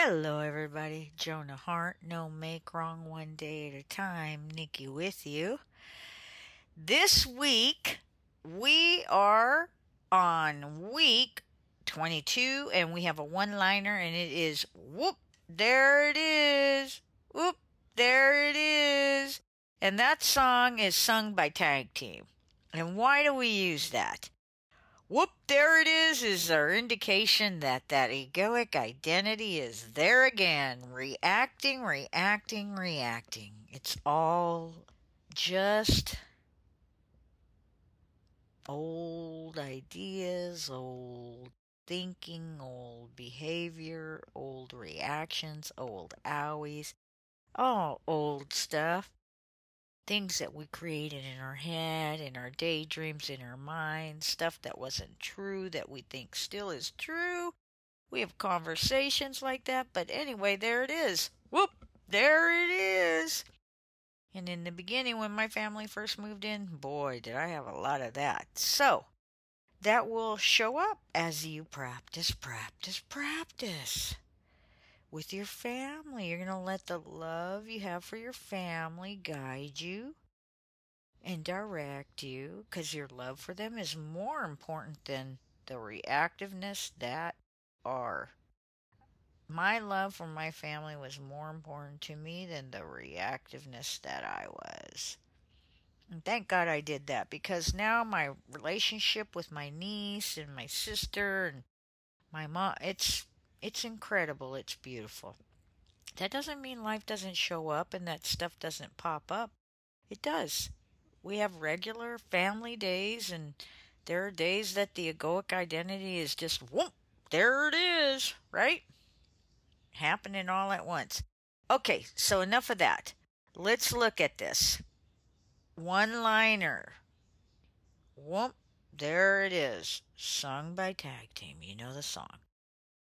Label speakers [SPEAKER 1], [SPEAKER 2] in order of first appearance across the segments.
[SPEAKER 1] Hello, everybody. Jonah Hart. No make wrong one day at a time. Nikki with you. This week, we are on week 22, and we have a one liner, and it is whoop, there it is. Whoop, there it is. And that song is sung by Tag Team. And why do we use that? Whoop, there it is, is our indication that that egoic identity is there again, reacting, reacting, reacting. It's all just old ideas, old thinking, old behavior, old reactions, old owies, all old stuff things that we created in our head, in our daydreams, in our minds, stuff that wasn't true that we think still is true. We have conversations like that, but anyway, there it is. Whoop, there it is. And in the beginning, when my family first moved in, boy, did I have a lot of that. So, that will show up as you practice, practice, practice with your family. You're going to let the love you have for your family guide you and direct you because your love for them is more important than the reactiveness that are. My love for my family was more important to me than the reactiveness that I was. And thank God I did that because now my relationship with my niece and my sister and my mom, it's it's incredible. It's beautiful. That doesn't mean life doesn't show up and that stuff doesn't pop up. It does. We have regular family days, and there are days that the egoic identity is just, whoop, there it is, right? Happening all at once. Okay, so enough of that. Let's look at this. One liner. Whoop, there it is. Sung by Tag Team. You know the song.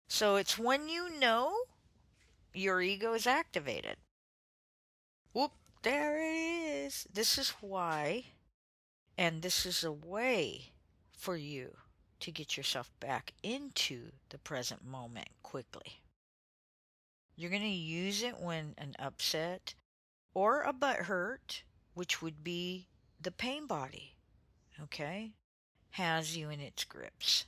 [SPEAKER 1] So it's when you know your ego is activated. Whoop, there it is. This is why, and this is a way for you to get yourself back into the present moment quickly. You're going to use it when an upset or a butt hurt, which would be the pain body, okay, has you in its grips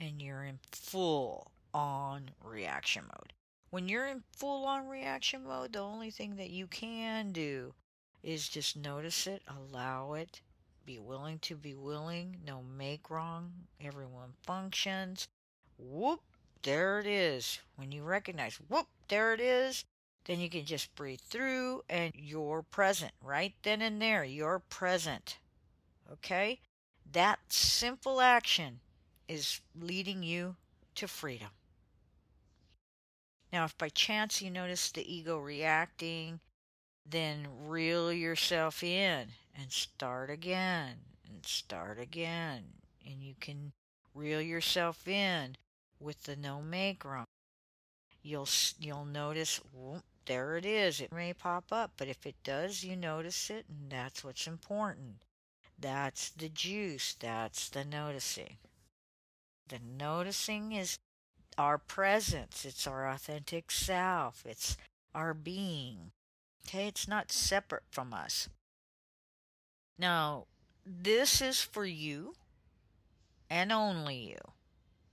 [SPEAKER 1] and you're in full on reaction mode. When you're in full on reaction mode, the only thing that you can do is just notice it, allow it, be willing to be willing, no make wrong, everyone functions. Whoop, there it is. When you recognize, whoop, there it is, then you can just breathe through and you're present. Right then and there, you're present. Okay? That simple action is leading you to freedom. Now, if by chance you notice the ego reacting, then reel yourself in and start again and start again. And you can reel yourself in with the no make wrong. You'll you'll notice whoop, there it is. It may pop up, but if it does, you notice it, and that's what's important. That's the juice. That's the noticing. The noticing is our presence, it's our authentic self, it's our being. Okay, it's not separate from us. Now, this is for you and only you.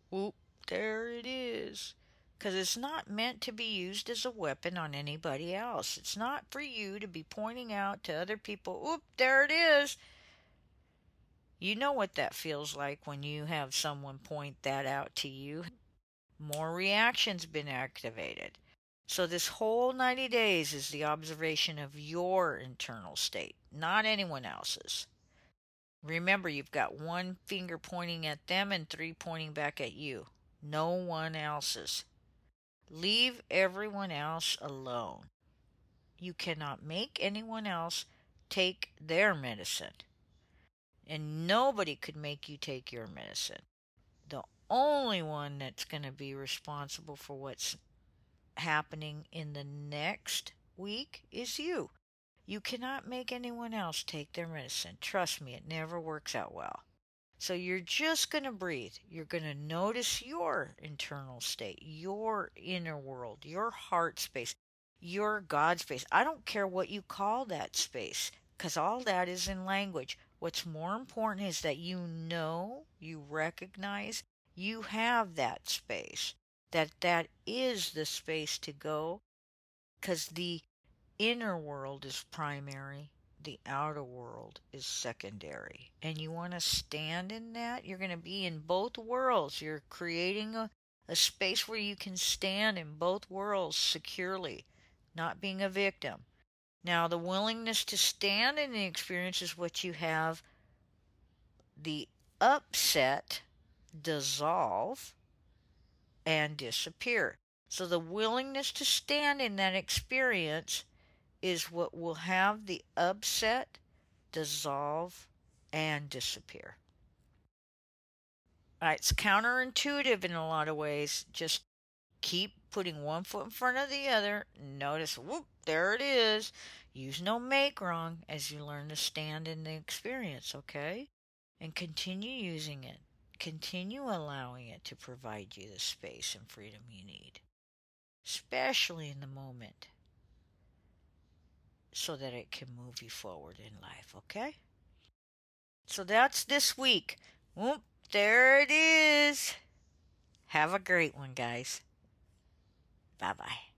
[SPEAKER 1] Whoop, there it is. Because it's not meant to be used as a weapon on anybody else. It's not for you to be pointing out to other people, whoop, there it is. You know what that feels like when you have someone point that out to you more reactions been activated. So this whole 90 days is the observation of your internal state, not anyone else's. Remember, you've got one finger pointing at them and three pointing back at you. No one else's. Leave everyone else alone. You cannot make anyone else take their medicine. And nobody could make you take your medicine The only one that's going to be responsible for what's happening in the next week is you. You cannot make anyone else take their medicine. Trust me, it never works out well. So you're just going to breathe. You're going to notice your internal state, your inner world, your heart space, your God space. I don't care what you call that space because all that is in language. What's more important is that you know, you recognize, you have that space, that that is the space to go because the inner world is primary the outer world is secondary. And you want to stand in that. You're going to be in both worlds. You're creating a, a space where you can stand in both worlds securely, not being a victim. Now, the willingness to stand in the experience is what you have the upset dissolve and disappear. So, the willingness to stand in that experience is what will have the upset dissolve and disappear. It's counterintuitive in a lot of ways. Just keep putting one foot in front of the other. Notice, whoop, there it is. Use no make wrong as you learn to stand in the experience, okay? And continue using it. Continue allowing it to provide you the space and freedom you need, especially in the moment so that it can move you forward in life, okay? So that's this week. Whoop, there it is. Have a great one, guys. Bye bye.